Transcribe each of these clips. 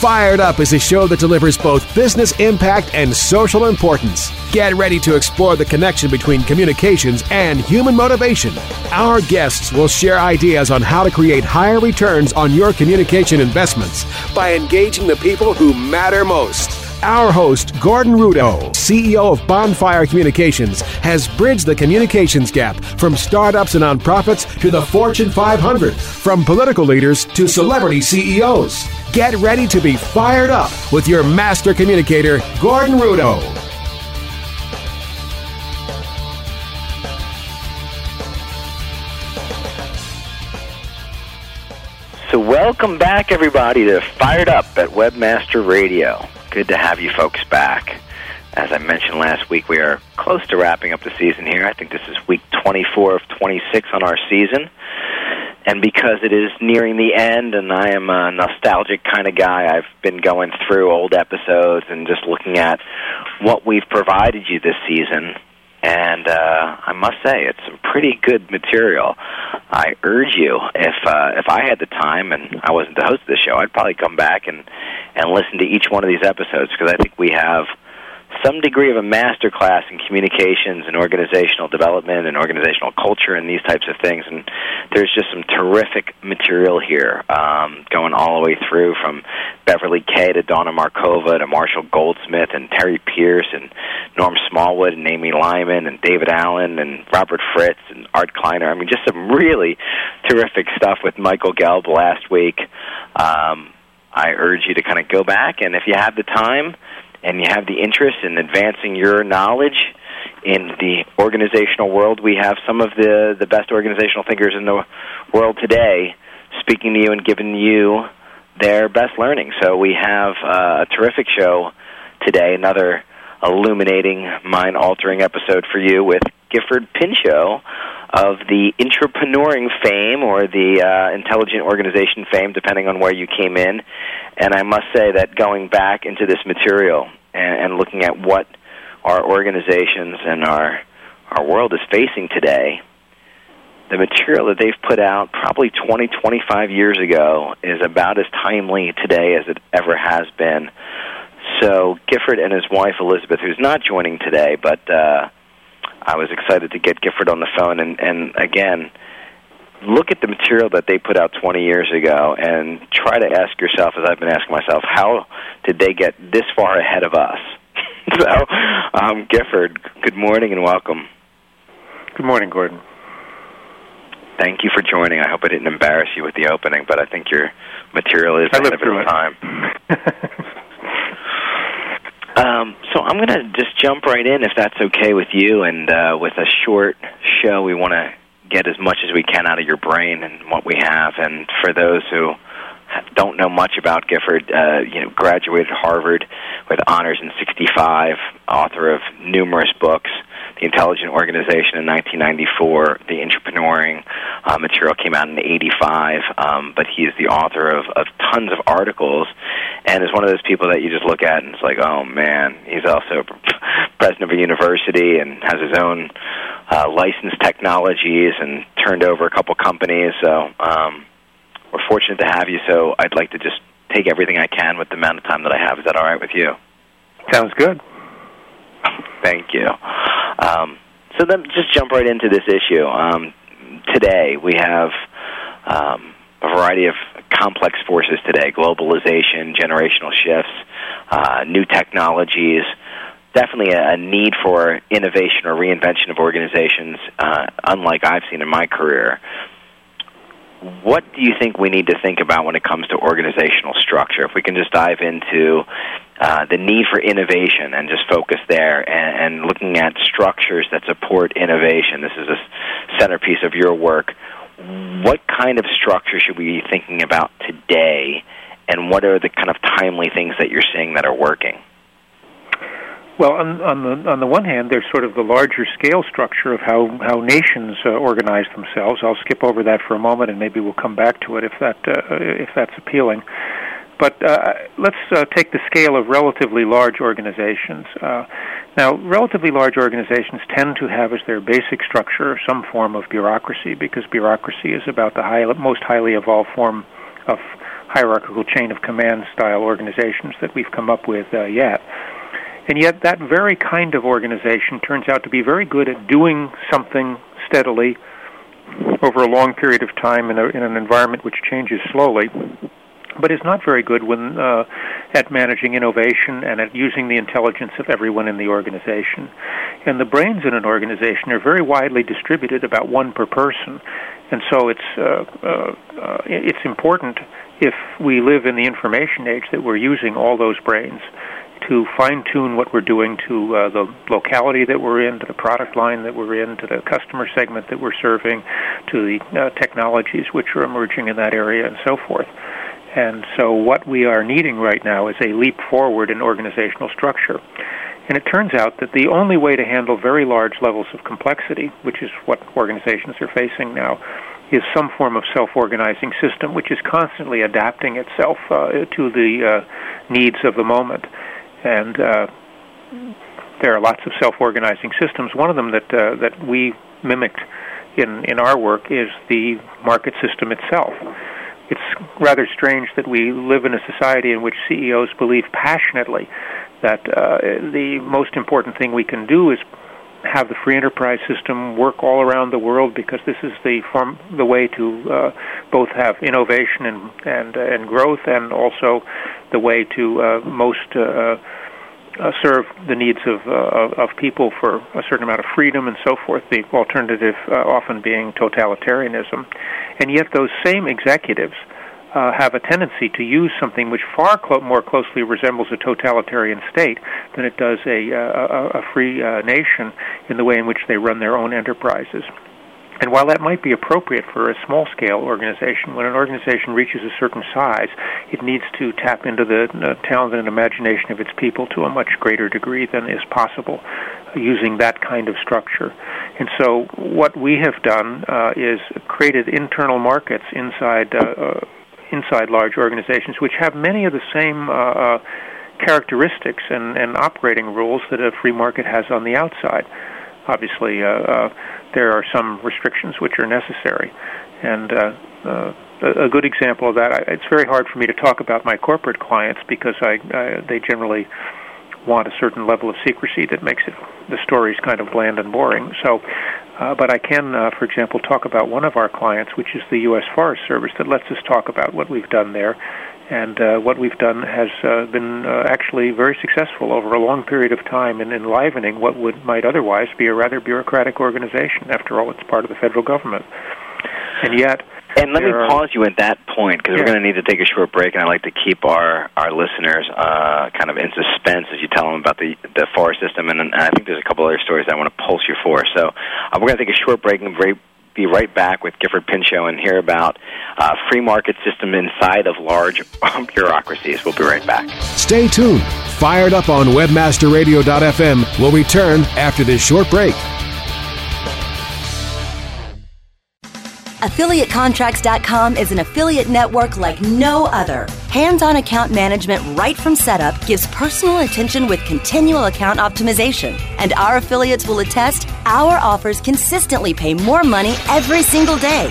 Fired Up is a show that delivers both business impact and social importance. Get ready to explore the connection between communications and human motivation. Our guests will share ideas on how to create higher returns on your communication investments by engaging the people who matter most. Our host, Gordon Rudo, CEO of Bonfire Communications, has bridged the communications gap from startups and nonprofits to the Fortune 500, from political leaders to celebrity CEOs. Get ready to be fired up with your master communicator, Gordon Rudo. So, welcome back, everybody, to Fired Up at Webmaster Radio. Good to have you folks back. As I mentioned last week, we are close to wrapping up the season here. I think this is week 24 of 26 on our season. And because it is nearing the end and I am a nostalgic kind of guy, I've been going through old episodes and just looking at what we've provided you this season and uh, I must say it's some pretty good material. I urge you, if uh, if I had the time and I wasn't the host of the show, I'd probably come back and and listen to each one of these episodes because I think we have some degree of a master class in communications and organizational development and organizational culture and these types of things. And there's just some terrific material here, um, going all the way through from Beverly Kaye to Donna Markova to Marshall Goldsmith and Terry Pearce and Norm Smallwood and Amy Lyman and David Allen and Robert Fritz and Art Kleiner. I mean, just some really terrific stuff with Michael Gelb last week. Um, I urge you to kind of go back, and if you have the time, and you have the interest in advancing your knowledge in the organizational world, we have some of the, the best organizational thinkers in the world today speaking to you and giving you their best learning. So we have uh, a terrific show today, another illuminating, mind altering episode for you with Gifford Pinchot of the intrapreneuring fame or the uh, intelligent organization fame, depending on where you came in. And I must say that going back into this material and, and looking at what our organizations and our our world is facing today, the material that they've put out probably 20, 25 years ago is about as timely today as it ever has been. So Gifford and his wife Elizabeth, who's not joining today, but uh, I was excited to get Gifford on the phone, and, and again, look at the material that they put out 20 years ago and try to ask yourself, as I've been asking myself, how did they get this far ahead of us? so, um, Gifford, good morning and welcome. Good morning, Gordon. Thank you for joining. I hope I didn't embarrass you with the opening, but I think your material is ahead of its time. Um, so I'm going to just jump right in, if that's okay with you. And uh, with a short show, we want to get as much as we can out of your brain and what we have. And for those who don't know much about Gifford, uh, you know, graduated Harvard with honors in '65, author of numerous books. The Intelligent Organization in 1994, the Intrapreneuring uh, material came out in '85, um, but he is the author of, of tons of articles, and is one of those people that you just look at and it's like, oh man, he's also president of a university and has his own uh, licensed technologies and turned over a couple companies. So um, we're fortunate to have you. So I'd like to just take everything I can with the amount of time that I have. Is that all right with you? Sounds good. Thank you. Um, so then, just jump right into this issue. Um, today, we have um, a variety of complex forces today: globalization, generational shifts, uh, new technologies. Definitely a, a need for innovation or reinvention of organizations, uh, unlike I've seen in my career what do you think we need to think about when it comes to organizational structure? If we can just dive into uh, the need for innovation and just focus there and, and looking at structures that support innovation. This is a centerpiece of your work. What kind of structure should we be thinking about today, and what are the kind of timely things that you're seeing that are working? Well, on, on the on the one hand, there's sort of the larger scale structure of how how nations uh, organize themselves. I'll skip over that for a moment, and maybe we'll come back to it if that uh, if that's appealing. But uh, let's uh, take the scale of relatively large organizations. Uh, now, relatively large organizations tend to have as their basic structure some form of bureaucracy because bureaucracy is about the high, most highly evolved form of hierarchical chain of command style organizations that we've come up with uh, yet. And yet, that very kind of organization turns out to be very good at doing something steadily over a long period of time in, a, in an environment which changes slowly, but is not very good when uh, at managing innovation and at using the intelligence of everyone in the organization. And the brains in an organization are very widely distributed, about one per person, and so it's uh, uh, uh it's important if we live in the information age that we're using all those brains to fine tune what we're doing to uh, the locality that we're in, to the product line that we're in, to the customer segment that we're serving, to the uh, technologies which are emerging in that area, and so forth. And so, what we are needing right now is a leap forward in organizational structure. And it turns out that the only way to handle very large levels of complexity, which is what organizations are facing now, is some form of self-organizing system which is constantly adapting itself uh, to the uh, needs of the moment. And uh, there are lots of self-organizing systems. One of them that uh, that we mimicked in in our work is the market system itself. It's rather strange that we live in a society in which CEOs believe passionately that uh, the most important thing we can do is have the free enterprise system work all around the world because this is the form, the way to uh, both have innovation and and uh, and growth, and also the way to uh, most uh, uh, serve the needs of uh, of people for a certain amount of freedom and so forth. The alternative often being totalitarianism, and yet those same executives uh, have a tendency to use something which far clo- more closely resembles a totalitarian state than it does a, a, a free uh, nation in the way in which they run their own enterprises. And while that might be appropriate for a small scale organization, when an organization reaches a certain size, it needs to tap into the uh, talent and imagination of its people to a much greater degree than is possible using that kind of structure. And so, what we have done uh, is created internal markets inside. Uh, uh inside large organizations, which have many of the same uh, uh, characteristics and, and operating rules that a free market has on the outside. Obviously, uh, uh, there are some restrictions which are necessary, and uh, uh, a good example of that. I, it's very hard for me to talk about my corporate clients because I, I they generally want a certain level of secrecy that makes it the stories kind of bland and boring. So, uh, but I can, uh, for example, talk about one of our clients, which is the U.S. Forest Service, that lets us talk about what we've done there. And uh, what we've done has uh, been uh, actually very successful over a long period of time in enlivening what would might otherwise be a rather bureaucratic organization. After all, it's part of the federal government. And yet, and let me pause you at that point because yeah. we're going to need to take a short break, and I like to keep our our listeners uh, kind of in suspense as you tell them about the the forest system. And, and I think there's a couple other stories I want to pulse you for. So uh, we're going to take a short break and be right back with Gifford Pinchot and hear about uh, free market system inside of large bureaucracies. We'll be right back. Stay tuned. Fired up on WebmasterRadio.fm. We'll return after this short break. AffiliateContracts.com is an affiliate network like no other. Hands on account management right from setup gives personal attention with continual account optimization. And our affiliates will attest our offers consistently pay more money every single day.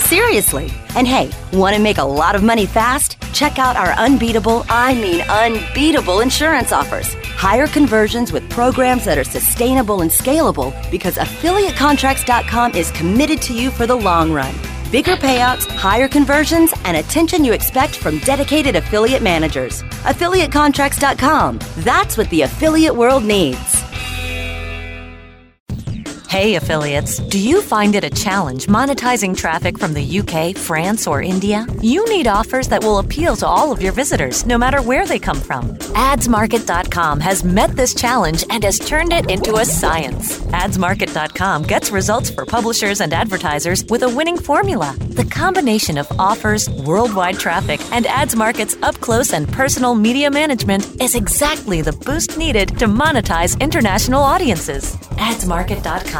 Seriously. And hey, want to make a lot of money fast? Check out our unbeatable, I mean unbeatable insurance offers. Higher conversions with programs that are sustainable and scalable because AffiliateContracts.com is committed to you for the long run. Bigger payouts, higher conversions, and attention you expect from dedicated affiliate managers. AffiliateContracts.com. That's what the affiliate world needs. Hey, affiliates, do you find it a challenge monetizing traffic from the UK, France, or India? You need offers that will appeal to all of your visitors, no matter where they come from. AdsMarket.com has met this challenge and has turned it into a science. AdsMarket.com gets results for publishers and advertisers with a winning formula. The combination of offers, worldwide traffic, and AdsMarket's up close and personal media management is exactly the boost needed to monetize international audiences. AdsMarket.com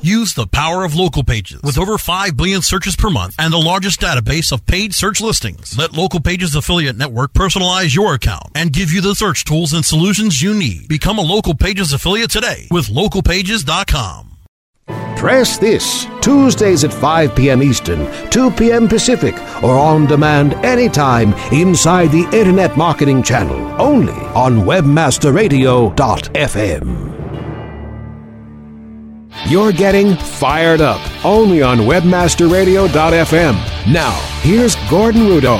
Use the power of local pages with over 5 billion searches per month and the largest database of paid search listings. Let Local Pages Affiliate Network personalize your account and give you the search tools and solutions you need. Become a Local Pages affiliate today with localpages.com. Press this Tuesdays at 5 p.m. Eastern, 2 p.m. Pacific, or on demand anytime inside the Internet Marketing Channel, only on WebmasterRadio.fm. You're getting fired up only on WebmasterRadio.fm. Now, here's Gordon Rudo.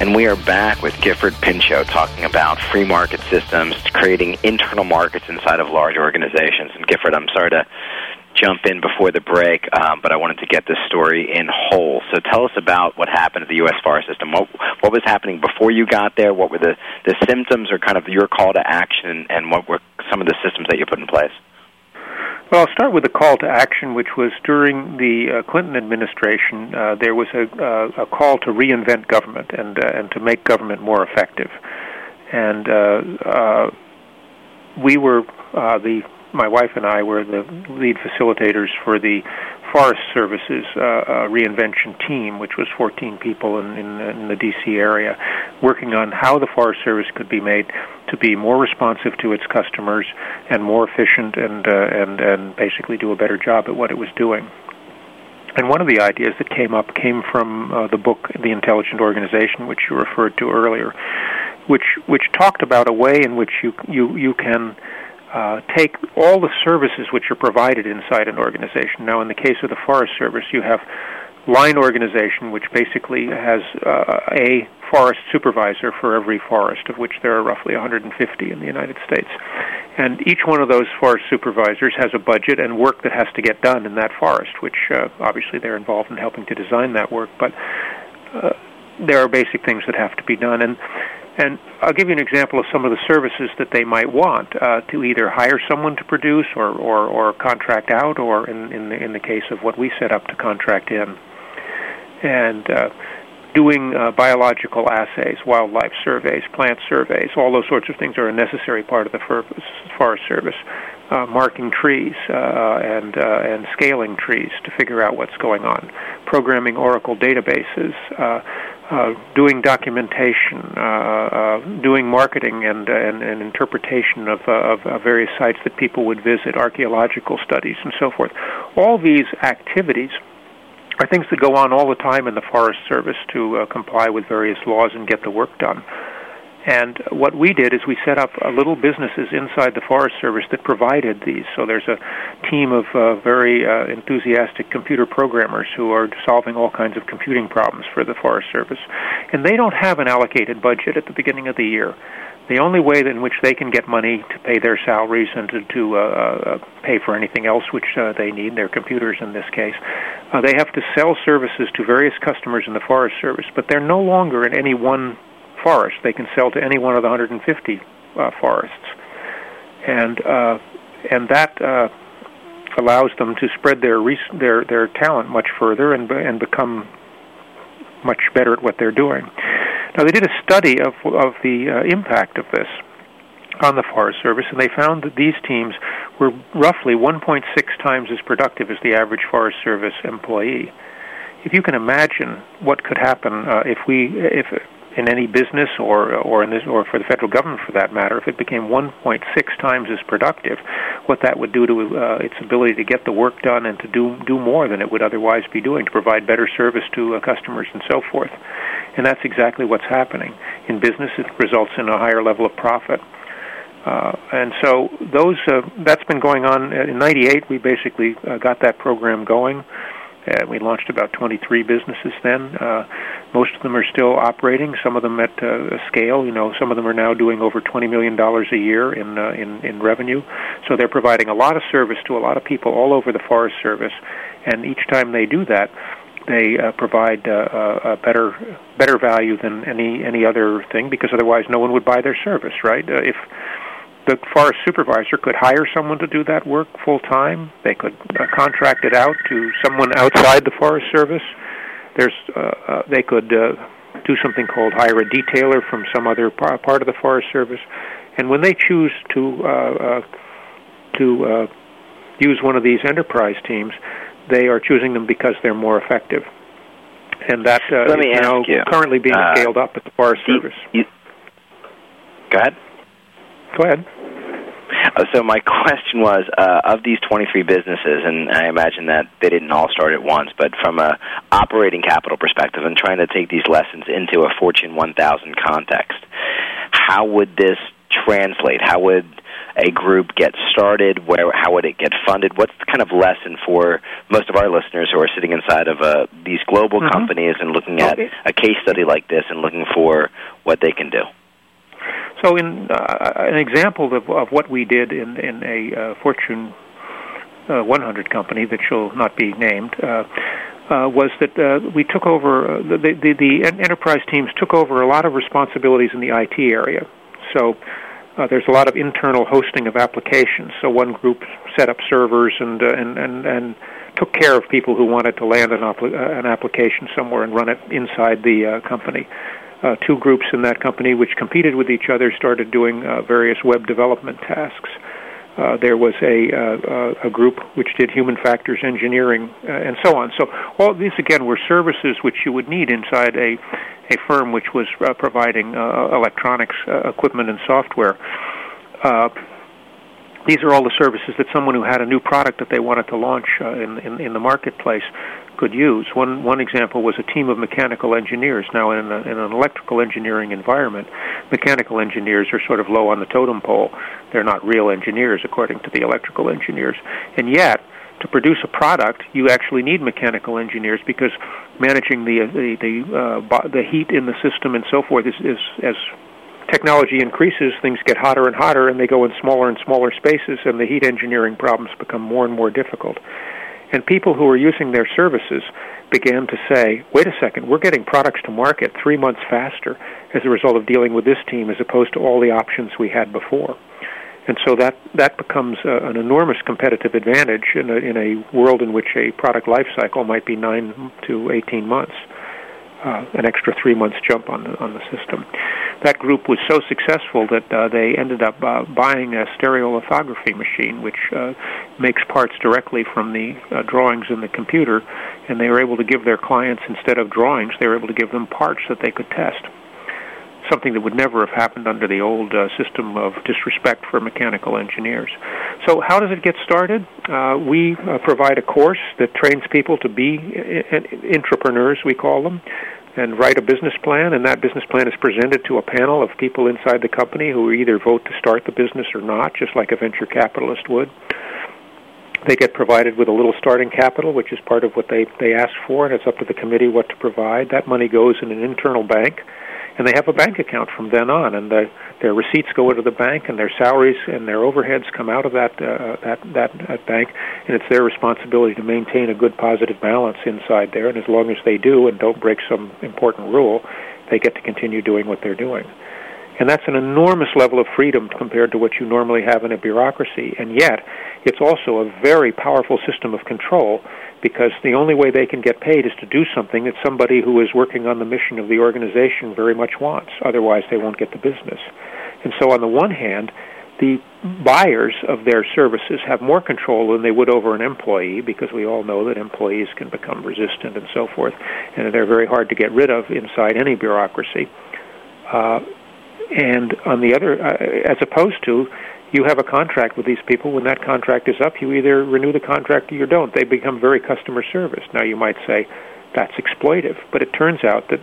And we are back with Gifford Pinchot talking about free market systems, creating internal markets inside of large organizations. And Gifford, I'm sorry to jump in before the break, um, but I wanted to get this story in whole. So tell us about what happened to the U.S. FAR system. What, what was happening before you got there? What were the, the symptoms or kind of your call to action, and what were some of the systems that you put in place? Well, I'll start with the call to action, which was during the uh, Clinton administration. Uh, there was a, uh, a call to reinvent government and uh, and to make government more effective, and uh, uh, we were uh, the my wife and I were the lead facilitators for the Forest Services uh, uh, reinvention team, which was 14 people in, in, in the D.C. area, working on how the Forest Service could be made to be more responsive to its customers and more efficient and uh, and and basically do a better job at what it was doing. And one of the ideas that came up came from uh, the book The Intelligent Organization, which you referred to earlier, which which talked about a way in which you you you can uh, take all the services which are provided inside an organization. Now, in the case of the Forest Service, you have line organization, which basically has uh, a forest supervisor for every forest, of which there are roughly 150 in the United States. And each one of those forest supervisors has a budget and work that has to get done in that forest, which uh, obviously they're involved in helping to design that work, but uh, there are basic things that have to be done. And and I'll give you an example of some of the services that they might want uh, to either hire someone to produce or, or, or contract out, or in, in, the, in the case of what we set up to contract in. And uh, doing uh, biological assays, wildlife surveys, plant surveys, all those sorts of things are a necessary part of the Forest Service. Uh, marking trees uh, and uh, and scaling trees to figure out what's going on, programming Oracle databases, uh, uh, doing documentation, uh, uh, doing marketing and, and, and interpretation of, of, of, various sites that people would visit, archaeological studies, and so forth. All these activities are things that go on all the time in the Forest Service to comply with various laws and get the work done. And what we did is we set up uh, little businesses inside the Forest Service that provided these. So there's a team of uh, very uh, enthusiastic computer programmers who are solving all kinds of computing problems for the Forest Service. And they don't have an allocated budget at the beginning of the year. The only way in which they can get money to pay their salaries and to, to uh, uh, pay for anything else which uh, they need, their computers in this case, they have to sell services to various customers in the Forest Service, but they're no longer in any one forest. They can sell to any one of the 150 uh, forests, and uh, and that uh, allows them to spread their res- their their talent much further and and become much better at what they're doing. Now they did a study of of the uh, impact of this on the Forest Service, and they found that these teams were roughly 1.6 times as productive as the average Forest Service employee. If you can imagine what could happen uh, if we if in any business or or in this or for the federal government for that matter, if it became 1.6 times as productive, what that would do to uh, its ability to get the work done and to do do more than it would otherwise be doing to provide better service to uh, customers and so forth. And that's exactly what's happening in business. It results in a higher level of profit. Uh, and so those uh, that's been going on in '98. We basically uh, got that program going. Uh, we launched about 23 businesses then. Uh, most of them are still operating. Some of them at uh, a scale. You know, some of them are now doing over 20 million dollars a year in uh, in in revenue. So they're providing a lot of service to a lot of people all over the Forest Service. And each time they do that, they uh, provide uh, a better better value than any any other thing because otherwise no one would buy their service, right? Uh, if the forest supervisor could hire someone to do that work full time. They could uh, contract it out to someone outside the Forest Service. There's, uh, uh, they could uh, do something called hire a detailer from some other par- part of the Forest Service. And when they choose to uh, uh, to uh, use one of these enterprise teams, they are choosing them because they're more effective. And that uh, Let me is now you, currently being uh, scaled up at the Forest you- Service. you- go ahead. Go ahead. Uh, so my question was, uh, of these 23 businesses, and I imagine that they didn't all start at once, but from a operating capital perspective and trying to take these lessons into a Fortune 1000 context, how would this translate? How would a group get started? Where how would it get funded? What's the kind of lesson for most of our listeners who are sitting inside of uh, these global Mhm. companies and looking at Okay. a case study like this and looking for what they can do? So, in uh, an example of, of what we did in, in a uh, Fortune uh, 100 company that shall not be named, uh, uh, was that uh, we took over uh, the, the the enterprise teams took over a lot of responsibilities in the IT area. So. Uh, there's a lot of internal hosting of applications. So one group set up servers and uh, and, and and took care of people who wanted to land an, apl- uh, an application somewhere and run it inside the uh, company uh, two groups in that company which competed with each other started doing uh, various web development tasks. Uh, there was a, uh, a group which did human factors engineering uh, and so on. So all these again were services which you would need inside a a firm which was uh, providing uh, electronics uh, equipment and software. Uh, these are all the services that someone who had a new product that they wanted to launch uh, in, in in the marketplace could use. One one example was a team of mechanical engineers. Now, in, a, in an electrical engineering environment, mechanical engineers are sort of low on the totem pole. They're not real engineers, according to the electrical engineers, and yet. To produce a product, you actually need mechanical engineers because managing the the the, uh, the heat in the system and so forth is, is as technology increases, things get hotter and hotter, and they go in smaller and smaller spaces, and the heat engineering problems become more and more difficult. And people who are using their services began to say, wait a second, we're getting products to market three months faster as a result of dealing with this team as opposed to all the options we had before. And so that, that becomes uh, an enormous competitive advantage in a, in a world in which a product life cycle might be 9 to 18 months uh, an extra three months jump on the on the system. That group was so successful that uh, they ended up uh, buying a stereolithography machine, which uh, makes parts directly from the uh, drawings in the computer, and they were able to give their clients instead of drawings, they were able to give them parts that they could test. Something that would never have happened under the old uh, system of disrespect for mechanical engineers. So, how does it get started? Uh, we uh, provide a course that trains people to be I- I- entrepreneurs, we call them, and write a business plan. And that business plan is presented to a panel of people inside the company who either vote to start the business or not, just like a venture capitalist would. They get provided with a little starting capital, which is part of what they, they ask for, and it's up to the committee what to provide. That money goes in an internal bank and they have a bank account from then on, and the, their receipts go into the bank, and their salaries and their overheads come out of that uh, that that that bank, and it's their responsibility to maintain a good positive balance inside there. And as long as they do and don't break some important rule, they get to continue doing what they're doing. And that's an enormous level of freedom compared to what you normally have in a bureaucracy. And yet, it's also a very powerful system of control because the only way they can get paid is to do something that somebody who is working on the mission of the organization very much wants. Otherwise, they won't get the business. And so, on the one hand, the buyers of their services have more control than they would over an employee because we all know that employees can become resistant and so forth, and they're very hard to get rid of inside any bureaucracy. Uh, and on the other, uh, as opposed to, you have a contract with these people. When that contract is up, you either renew the contract or you don't. They become very customer service. Now, you might say that's exploitive, but it turns out that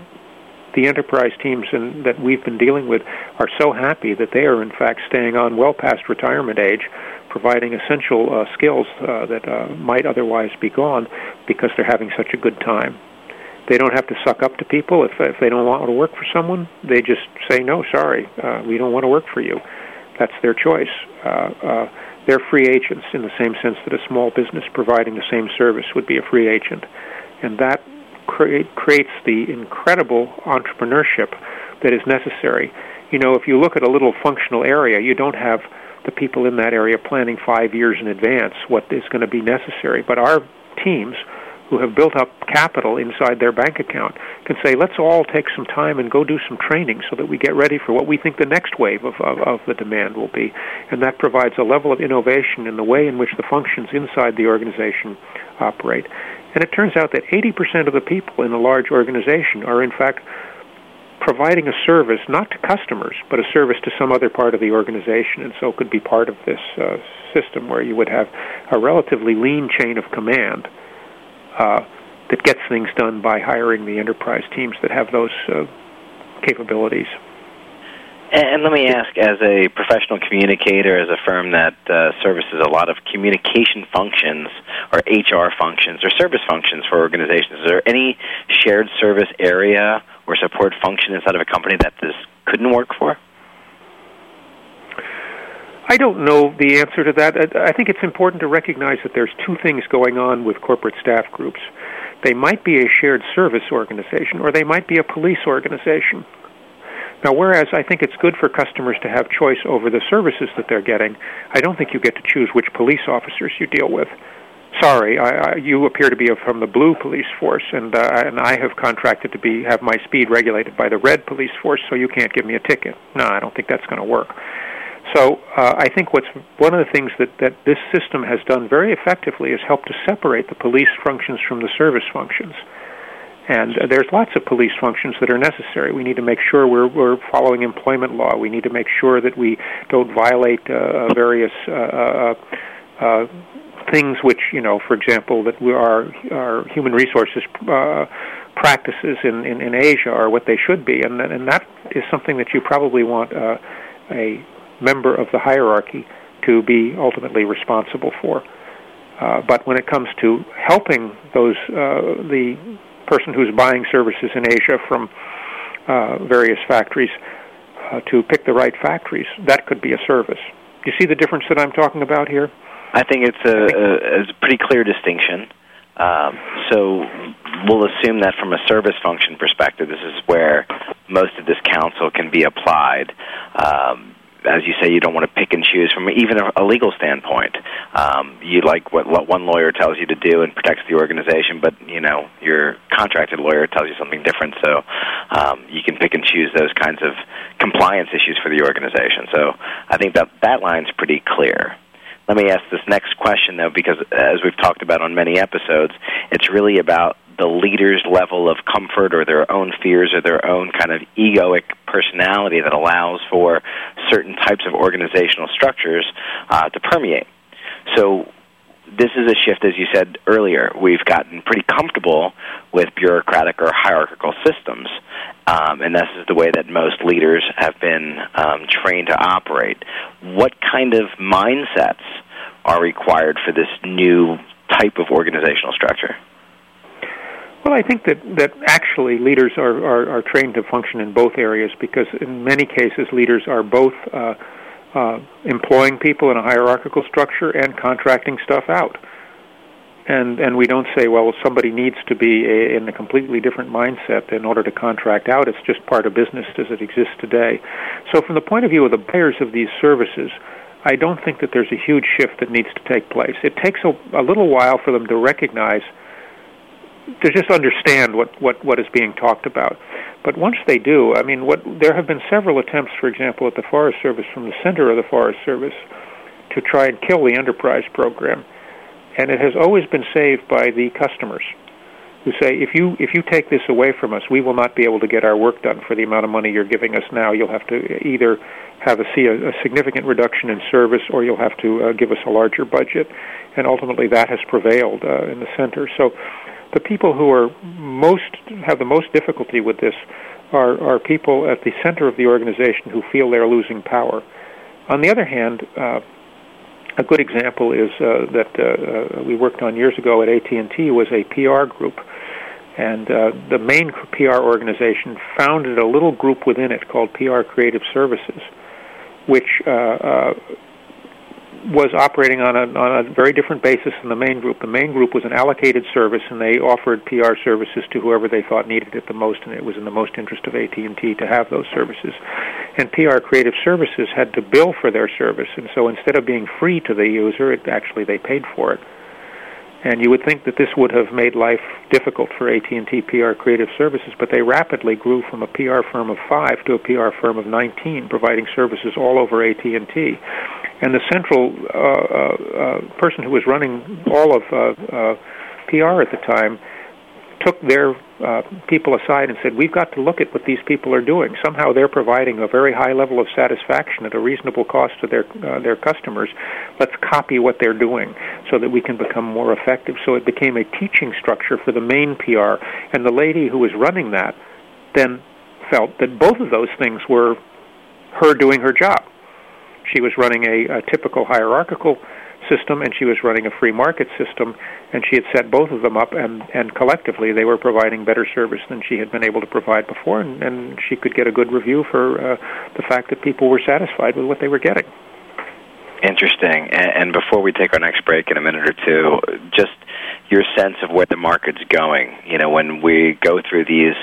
the enterprise teams in, that we've been dealing with are so happy that they are, in fact, staying on well past retirement age, providing essential uh, skills uh, that uh, might otherwise be gone because they're having such a good time. They don't have to suck up to people if if they don't want to work for someone. They just say no, sorry, uh, we don't want to work for you. That's their choice. Uh, uh, they're free agents in the same sense that a small business providing the same service would be a free agent, and that create, creates the incredible entrepreneurship that is necessary. You know, if you look at a little functional area, you don't have the people in that area planning five years in advance what is going to be necessary. But our teams who have built up capital inside their bank account can say, let's all take some time and go do some training so that we get ready for what we think the next wave of, of, of the demand will be. And that provides a level of innovation in the way in which the functions inside the organization operate. And it turns out that 80% of the people in a large organization are, in fact, providing a service not to customers, but a service to some other part of the organization, and so could be part of this uh, system where you would have a relatively lean chain of command that gets things done by hiring the enterprise teams that have those uh, capabilities. And let me ask, as a professional communicator, as a firm that uh, services a lot of communication functions or HR functions or service functions for organizations, is there any shared service area or support function inside of a company that this couldn't work for? I don't know the answer to that. I think it's important to recognize that there's two things going on with corporate staff groups. They might be a shared service organization, or they might be a police organization. Now, whereas I think it's good for customers to have choice over the services that they're getting, I don't think you get to choose which police officers you deal with. Sorry, I, I, you appear to be from the blue police force, and uh, and I have contracted to be have my speed regulated by the red police force, so you can't give me a ticket. No, I don't think that's going to work. So uh, I think what's one of the things that, that this system has done very effectively is help to separate the police functions from the service functions. And uh, there's lots of police functions that are necessary. We need to make sure we're, we're following employment law. We need to make sure that we don't violate uh, various uh, uh, uh, things which, you know, for example, that we are, our human resources uh, practices in, in, in Asia are what they should be. And, and that is something that you probably want uh, a member of the hierarchy to be ultimately responsible for. Uh, but when it comes to helping those uh, the person who's buying services in Asia from uh, various factories uh, to pick the right factories, that could be a service. You see the difference that I'm talking about here? I think it's a, a, a pretty clear distinction. Um, so we'll assume that from a service function perspective, this is where most of this counsel can be applied. Um, as you say, you don't want to pick and choose from even a, legal standpoint. Um, you like what, what one lawyer tells you to do and protects the organization, but you know your contracted lawyer tells you something different. So um, you can pick and choose those kinds of compliance issues for the organization. So I think that that line's pretty clear. Let me ask this next question though, because as we've talked about on many episodes, it's really about the leader's level of comfort or their own fears or their own kind of egoic personality that allows for certain types of organizational structures uh, to permeate. So this is a shift, as you said earlier. We've gotten pretty comfortable with bureaucratic or hierarchical systems, um, and this is the way that most leaders have been um, trained to operate. What kind of mindsets are required for this new type of organizational structure? Well, I think that, that actually leaders are, are, are trained to function in both areas because in many cases leaders are both uh, uh, employing people in a hierarchical structure and contracting stuff out. And and we don't say, well, somebody needs to be a, in a completely different mindset in order to contract out. It's just part of business as it exists today. So, from the point of view of the buyers of these services, I don't think that there's a huge shift that needs to take place. It takes a, a little while for them to recognize to just understand what, what, what is being talked about. But once they do, I mean, what there have been several attempts, for example, at the Forest Service from the center of the Forest Service to try and kill the enterprise program, and it has always been saved by the customers. who say, if you if you take this away from us, we will not be able to get our work done for the amount of money you're giving us now. You'll have to either have a see a, a significant reduction in service, or you'll have to uh, give us a larger budget. And ultimately, that has prevailed uh, in the center. So, the people who are most have the most difficulty with this are are people at the center of the organization who feel they're losing power. On the other hand. Uh, a good example is uh, that uh, uh we worked on years ago at AT&T was a PR group and uh, the main PR organization founded a little group within it called PR Creative Services, which uh, was operating on a, on a very different basis than the main group. The main group was an allocated service, and they offered PR services to whoever they thought needed it the most, and it was in the most interest of AT&T to have those services. And PR Creative Services had to bill for their service, and so instead of being free to the user, it actually they paid for it. And you would think that this would have made life difficult for AT&T PR Creative Services, but they rapidly grew from a PR firm of 5 to a PR firm of 19, providing services all over AT&T. And the central uh, uh, uh, person who was running all of PR at the time took their uh, people aside and said, "We've got to look at what these people are doing. Somehow they're providing a very high level of satisfaction at a reasonable cost to their uh, their customers. Let's copy what they're doing so that we can become more effective." So it became a teaching structure for the main PR, and the lady who was running that then felt that both of those things were her doing her job. She was running a, a typical hierarchical system and she was running a free market system and she had set both of them up and and collectively they were providing better service than she had been able to provide before and, and she could get a good review for uh, the fact that people were satisfied with what they were getting interesting and, and before we take our next break in a minute or two just your sense of where the market's going you know when we go through these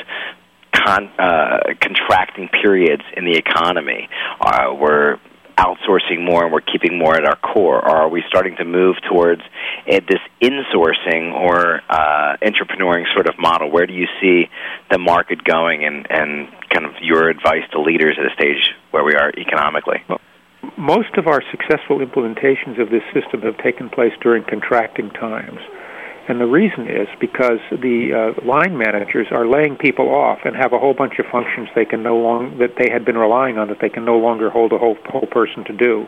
Con, uh, contracting periods in the economy. Uh, we're outsourcing more and we're keeping more at our core? Or are we starting to move towards uh, this insourcing or uh, intrapreneuring sort of model? Where do you see the market going and, and kind of your advice to leaders at a stage where we are economically? Well, most of our successful implementations of this system have taken place during contracting times. And the reason is because the uh, line managers are laying people off and have a whole bunch of functions they can no long that they had been relying on that they can no longer hold a whole whole person to do.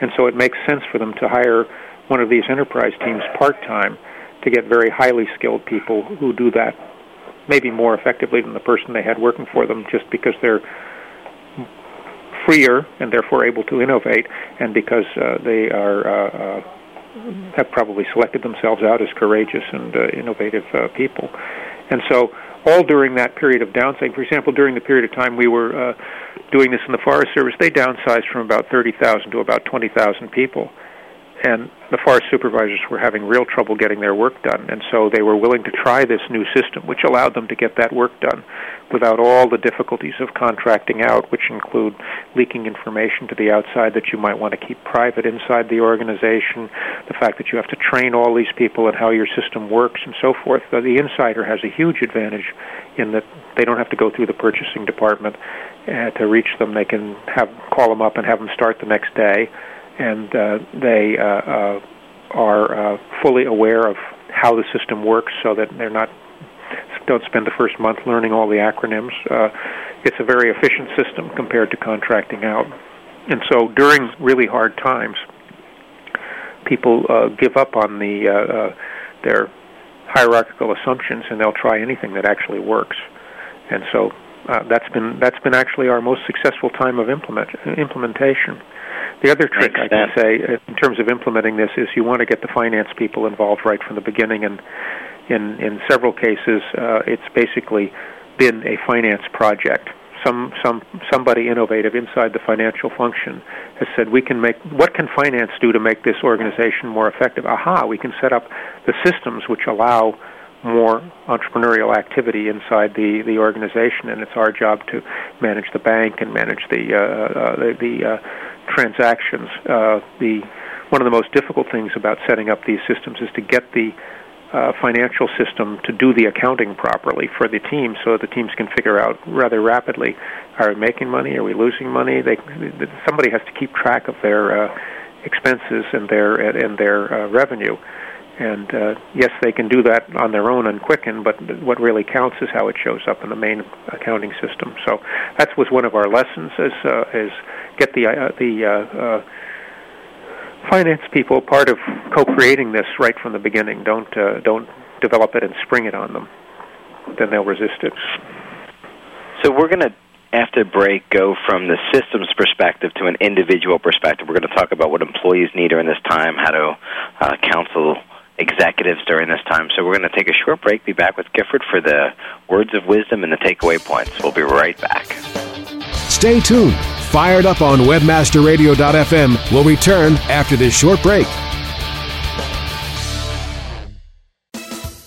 And so it makes sense for them to hire one of these enterprise teams part time to get very highly skilled people who do that maybe more effectively than the person they had working for them just because they're freer and therefore able to innovate and because uh, they are uh, uh, have probably selected themselves out as courageous and uh, innovative uh, people. And so, all during that period of downsizing, for example, during the period of time we were uh, doing this in the Forest Service, they downsized from about 30,000 to about 20,000 people. And the forest supervisors were having real trouble getting their work done, and so they were willing to try this new system, which allowed them to get that work done without all the difficulties of contracting out, which include leaking information to the outside that you might want to keep private inside the organization, the fact that you have to train all these people and how your system works, and so forth. The insider has a huge advantage in that they don't have to go through the purchasing department uh, to reach them. They can have call them up and have them start the next day and uh, they uh, uh, are uh, fully aware of how the system works, so that they're not don't spend the first month learning all the acronyms. Uh, it's a very efficient system compared to contracting out, and so during really hard times, people uh, give up on the uh, uh, their hierarchical assumptions, and they'll try anything that actually works. And so uh, that's been that's been actually our most successful time of implement implementation. The other trick I can say uh, in terms of implementing this is you want to get the finance people involved right from the beginning, and in in several cases, uh, it's basically been a finance project. Some some somebody innovative inside the financial function has said we can make what can finance do to make this organization more effective? Aha, we can set up the systems which allow more entrepreneurial activity inside the the organization, and it's our job to manage the bank and manage the uh, uh, the, the uh, transactions. Uh, the one of the most difficult things about setting up these systems is to get the uh, financial system to do the accounting properly for the team, so the teams can figure out rather rapidly: Are we making money? Are we losing money? They, somebody has to keep track of their uh, expenses and their and their uh, revenue. And uh, yes, they can do that on their own on Quicken, but what really counts is how it shows up in the main accounting system. So that was one of our lessons: is uh, is get the uh, the uh, uh, finance people part of co-creating this right from the beginning. Don't uh, don't develop it and spring it on them. Then they'll resist it. So we're going to after break go from the systems perspective to an individual perspective. We're going to talk about what employees need during this time, how to uh, counsel executives during this time. So we're going to take a short break, be back with Gifford for the words of wisdom and the takeaway points. We'll be right back. Stay tuned. Fired up on webmasterradio.fm. We'll return after this short break.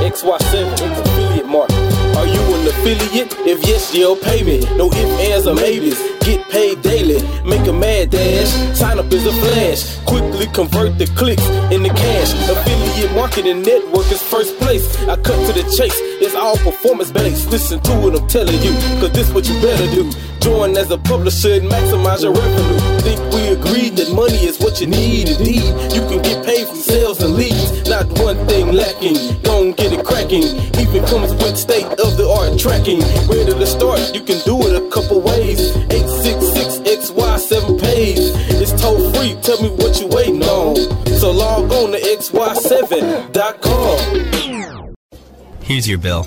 XY7 affiliate market. Are you an affiliate? If yes, you'll pay me. No ifs, ands, or maybes. Get paid daily. Make a mad dash. Sign up as a flash. Quickly convert the clicks into cash. Affiliate marketing network is first place. I cut to the chase. It's all performance based. Listen to what I'm telling you. Cause this what you better do. Join as a publisher and maximize your revenue. Think we agreed that money is what you need. Indeed, you can get paid from sales and leads. Not one thing lacking. Don't get it cracking. Even comes with state of the art tracking. Ready to start? You can do it a couple ways. 866 XY7 pays. It's toll free. Tell me what you waiting on. So log on to XY7.com. Here's your bill.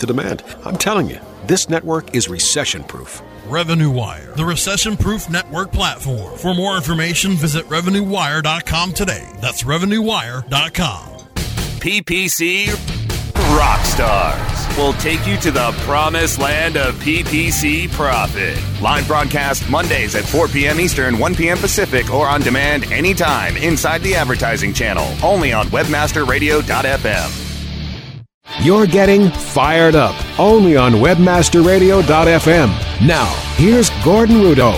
the demand. I'm telling you, this network is recession proof. Revenue Wire, the recession proof network platform. For more information, visit RevenueWire.com today. That's RevenueWire.com. PPC Rockstars will take you to the promised land of PPC profit. Live broadcast Mondays at 4 p.m. Eastern, 1 p.m. Pacific, or on demand anytime inside the advertising channel. Only on WebmasterRadio.fm. You're getting fired up only on webmasterradio.fm. Now, here's Gordon Rudo.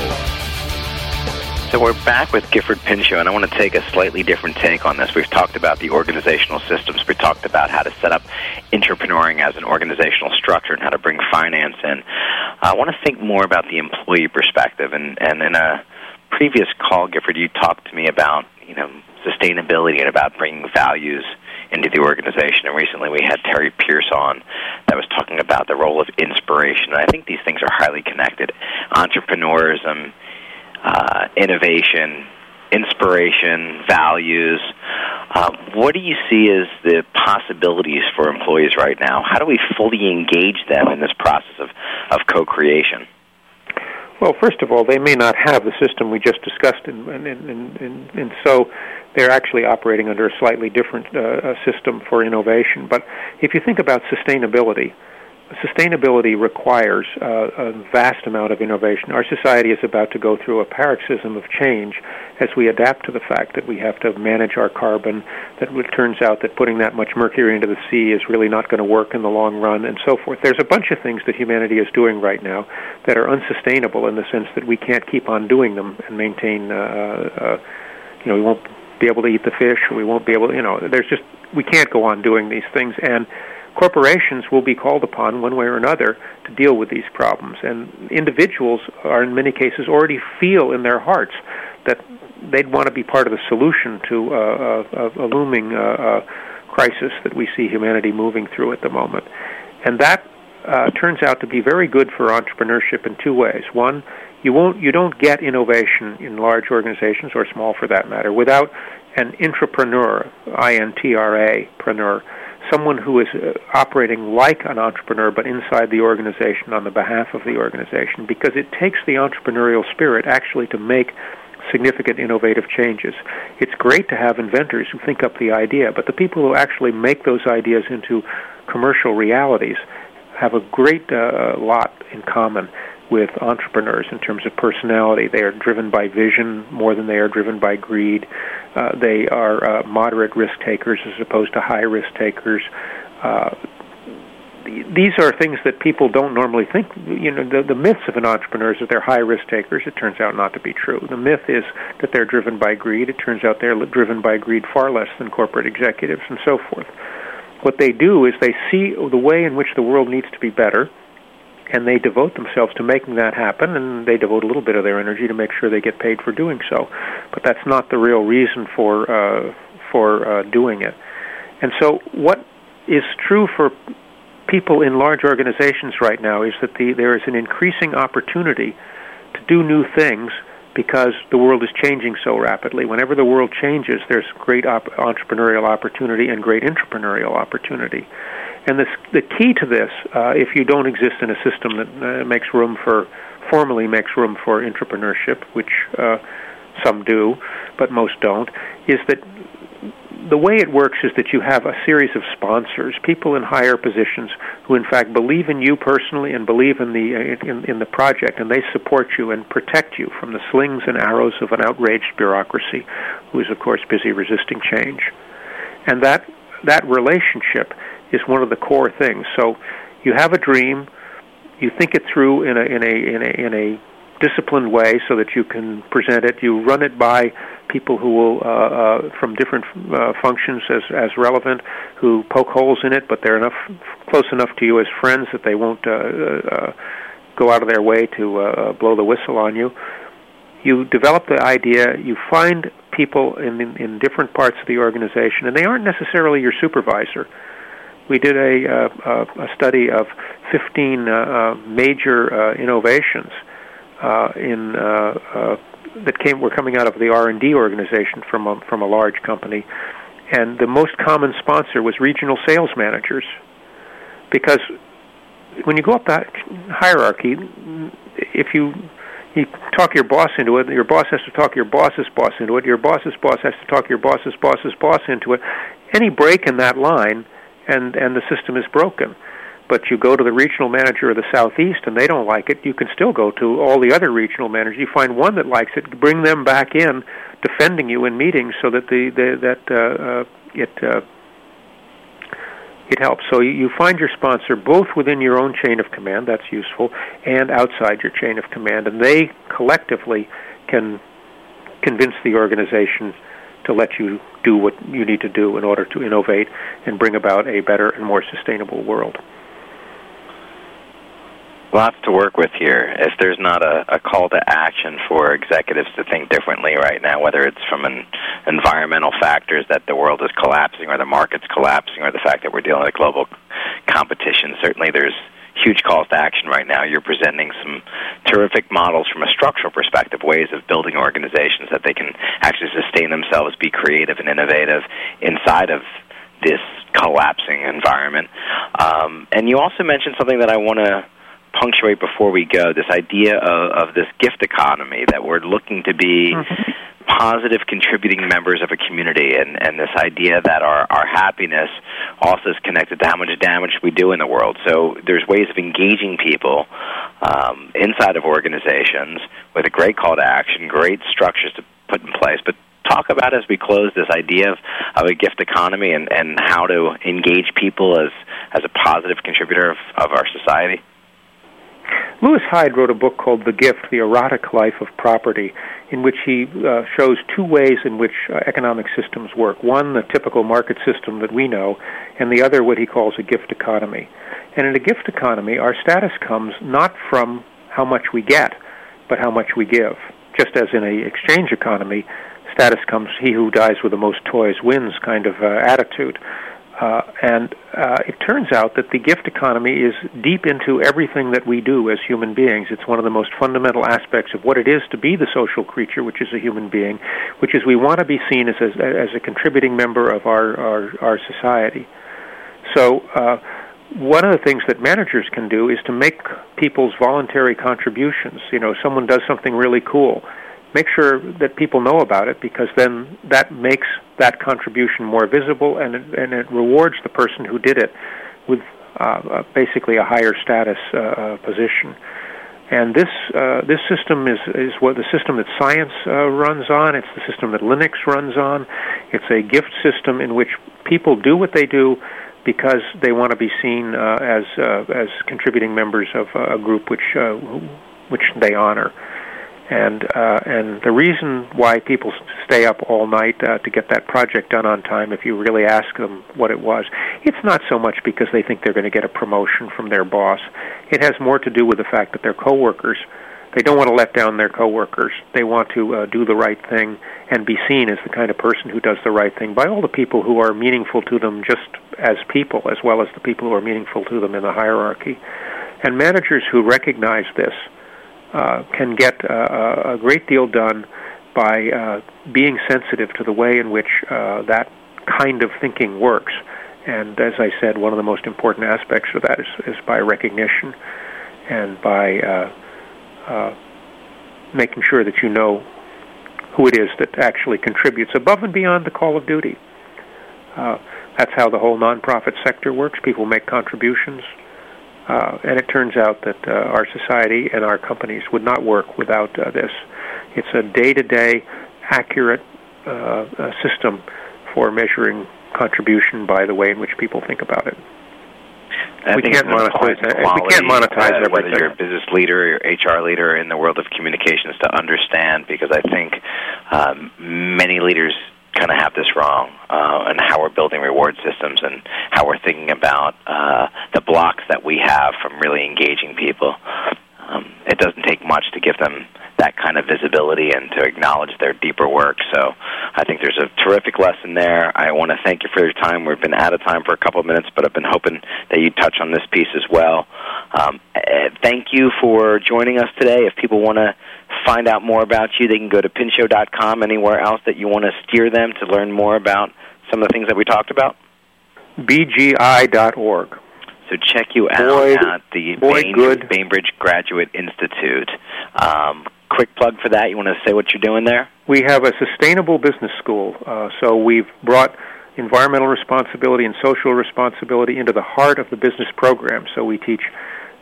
So we're back with Gifford Pinchot, and I want to take a slightly different take on this. We've talked about the organizational systems. We talked about how to set up intrapreneuring as an organizational structure and how to bring finance in. I want to think more about the employee perspective. And, and in a previous call, Gifford, you talked to me about you know sustainability and about bringing values into the organization. And recently we had Terry Pearce on that was talking about the role of inspiration. And I think these things are highly connected. Entrepreneurism, uh, innovation, inspiration, values. Uh, what do you see as the possibilities for employees right now? How do we fully engage them in this process of, of co-creation? Well, first of all, they may not have the system we just discussed, and, and, and, and, and so they're actually operating under a slightly different uh, system for innovation. But if you think about sustainability, sustainability requires uh, a vast amount of innovation. Our society is about to go through a paroxysm of change as we adapt to the fact that we have to manage our carbon, that it turns out that putting that much mercury into the sea is really not going to work in the long run, and so forth. There's a bunch of things that humanity is doing right now that are unsustainable in the sense that we can't keep on doing them and maintain, uh, uh, you know, we won't be able to eat the fish, we won't be able to, you know, there's just, we can't go on doing these things. And corporations will be called upon one way or another to deal with these problems. And individuals are, in many cases, already feel in their hearts that they'd want to be part of the solution to uh, a, a looming uh, uh, crisis that we see humanity moving through at the moment. And that uh, turns out to be very good for entrepreneurship in two ways. One, you won't you don't get innovation in large organizations or small for that matter without an intrapreneur, I-N-T-R-A, preneur, someone who is uh, operating like an entrepreneur but inside the organization on the behalf of the organization because it takes the entrepreneurial spirit actually to make significant innovative changes. It's great to have inventors who think up the idea, but the people who actually make those ideas into commercial realities have a great uh, lot in common with entrepreneurs in terms of personality. They are driven by vision more than they are driven by greed. Uh, they are uh, moderate risk takers as opposed to high risk takers. Uh, these are things that people don't normally think. You know, the, the myths of an entrepreneur is that they're high risk takers. It turns out not to be true. The myth is that they're driven by greed. It turns out they're driven by greed far less than corporate executives and so forth. What they do is they see the way in which the world needs to be better, and they devote themselves to making that happen, and they devote a little bit of their energy to make sure they get paid for doing so. But that's not the real reason for uh, for uh, doing it. And so, what is true for people in large organizations right now is that the, there is an increasing opportunity to do new things because the world is changing so rapidly. Whenever the world changes, there's great op- entrepreneurial opportunity and great entrepreneurial opportunity. And this, the key to this, uh, if you don't exist in a system that uh, makes room for, formally makes room for entrepreneurship, which uh, some do, but most don't, is that the way it works is that you have a series of sponsors, people in higher positions who, in fact, believe in you personally and believe in the in, in the project, and they support you and protect you from the slings and arrows of an outraged bureaucracy, who is, of course, busy resisting change. And that that relationship is one of the core things. So, you have a dream, you think it through in a in a in a in a disciplined way so that you can present it. You run it by people who will, uh, uh, from different uh, functions as, as relevant, who poke holes in it, but they're enough close enough to you as friends that they won't uh, uh, go out of their way to uh, blow the whistle on you. You develop the idea. You find people in, in in different parts of the organization, and they aren't necessarily your supervisor. We did a, uh, a study of 15 uh, uh, major uh, innovations uh, in uh, uh, that came were coming out of the R and D organization from a, from a large company, and the most common sponsor was regional sales managers, because when you go up that hierarchy, if you you talk your boss into it, your boss has to talk your boss's boss into it, your boss's boss has to talk your boss's boss's boss into it. Any break in that line, and and the system is broken but you go to the regional manager of the southeast and they don't like it, you can still go to all the other regional managers. You find one that likes it, bring them back in, defending you in meetings so that the, the that uh, uh, it uh, it helps. So you find your sponsor both within your own chain of command, that's useful, and outside your chain of command, and they collectively can convince the organization to let you do what you need to do in order to innovate and bring about a better and more sustainable world lots to work with here. If there's not a, a call to action for executives to think differently right now, whether it's from an environmental factors that the world is collapsing or the market's collapsing or the fact that we're dealing with global competition, certainly there's huge calls to action right now. You're presenting some terrific models from a structural perspective, ways of building organizations that they can actually sustain themselves, be creative and innovative inside of this collapsing environment. Um, and you also mentioned something that I want to punctuate before we go this idea of, of this gift economy that we're looking to be mm-hmm. positive contributing members of a community and, and this idea that our, our happiness also is connected to how much damage we do in the world. So there's ways of engaging people um, inside of organizations with a great call to action, great structures to put in place, but talk about as we close this idea of, of a gift economy and, and how to engage people as, as a positive contributor of, of our society? Lewis Hyde wrote a book called The Gift, The Erotic Life of Property, in which he uh, shows two ways in which uh, economic systems work. One, the typical market system that we know, and the other, what he calls a gift economy. And in a gift economy, our status comes not from how much we get, but how much we give. Just as in a exchange economy, status comes he who dies with the most toys wins kind of uh, attitude. Uh, and uh, it turns out that the gift economy is deep into everything that we do as human beings. It's one of the most fundamental aspects of what it is to be the social creature, which is a human being, which is we want to be seen as a, as a contributing member of our, our, our society. So, uh, one of the things that managers can do is to make people's voluntary contributions. You know, someone does something really cool make sure that people know about it because then that makes that contribution more visible and it, and it rewards the person who did it with uh, uh, basically a higher status uh, uh, position. And this uh, this system is is what the system that science uh, runs on. It's the system that Linux runs on. It's a gift system in which people do what they do because they want to be seen as as contributing members of a group which which they honor. And uh, and the reason why people stay up all night uh, to get that project done on time, if you really ask them what it was, it's not so much because they think they're going to get a promotion from their boss. It has more to do with the fact that their coworkers they don't want to let down their coworkers. They want to uh, do the right thing and be seen as the kind of person who does the right thing by all the people who are meaningful to them just as people, as well as the people who are meaningful to them in the hierarchy. And managers who recognize this uh, can get uh, a great deal done by uh, being sensitive to the way in which uh, that kind of thinking works. And as I said, one of the most important aspects of that is, is by recognition and by uh, uh, making sure that you know who it is that actually contributes above and beyond the call of duty. Uh, that's how the whole nonprofit sector works. People make contributions uh, and it turns out that uh, our society and our companies would not work without uh, this. It's a day-to-day, accurate uh, uh, system for measuring contribution by the way in which people think about it. We can't monetize. Quality, we can't monetize uh, everything. Whether you're a business leader or HR leader in the world of communications, to understand, because I think um, many leaders kind of have this wrong uh, and how we're building reward systems and how we're thinking about uh, the blocks that we have from really engaging people. Um, it doesn't take much to give them that kind of visibility and to acknowledge their deeper work. So I think there's a terrific lesson there. I want to thank you for your time. We've been out of time for a couple of minutes, but I've been hoping that you'd touch on this piece as well. Um, uh, thank you for joining us today. If people want to find out more about you, they can go to pinchot.com. Anywhere else that you want to steer them to learn more about some of the things that we talked about? BGI.org. So check you out boy, at the boy, Bain, good. Bainbridge Graduate Institute. Um, quick plug for that. You want to say what you're doing there? We have a sustainable business school. Uh, so we've brought environmental responsibility and social responsibility into the heart of the business program. So we teach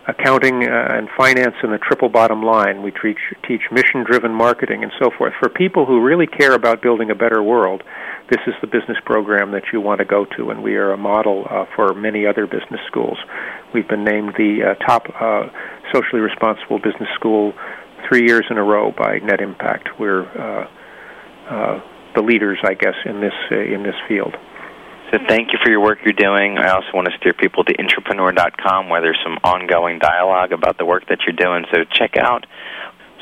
accounting uh, and finance and the triple bottom line. We teach, teach mission driven marketing and so forth. For people who really care about building a better world, this is the business program that you want to go to, and we are a model uh, for many other business schools. We've been named the uh, top uh, socially responsible business school three years in a row by Net Impact. We're uh, uh, the leaders, I guess, in this in this field. So thank you for your work you're doing. I also want to steer people to intrapreneur.com where there's some ongoing dialogue about the work that you're doing. So check out.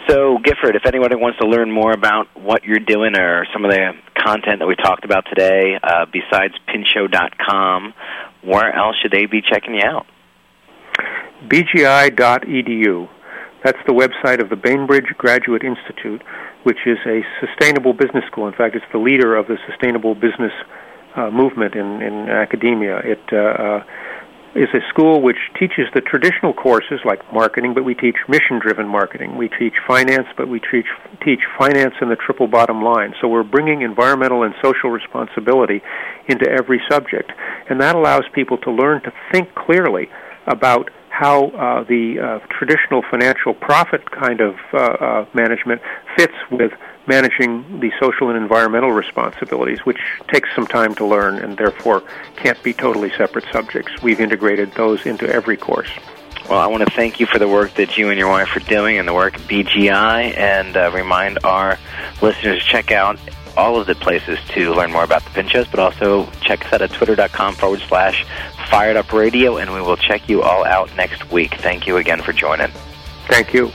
So Gifford, if anybody wants to learn more about what you're doing or some of the content that we talked about today, uh, besides pinchot.com, where else should they be checking you out? BGI.edu. That's the website of the Bainbridge Graduate Institute, which is a sustainable business school. In fact, it's the leader of the sustainable business uh, movement in, in academia. It uh, uh, is a school which teaches the traditional courses like marketing, but we teach mission-driven marketing. We teach finance, but we teach teach finance and the triple bottom line. So we're bringing environmental and social responsibility into every subject, and that allows people to learn to think clearly about how uh, the uh, traditional financial profit kind of uh, uh, management fits with managing the social and environmental responsibilities, which takes some time to learn and therefore can't be totally separate subjects. We've integrated those into every course. Well, I want to thank you for the work that you and your wife are doing and the work at BGI, and uh, remind our listeners to check out all of the places to learn more about the Pinchots, but also check us out at twitter.com forward slash fired up radio, and we will check you all out next week. Thank you again for joining. Thank you.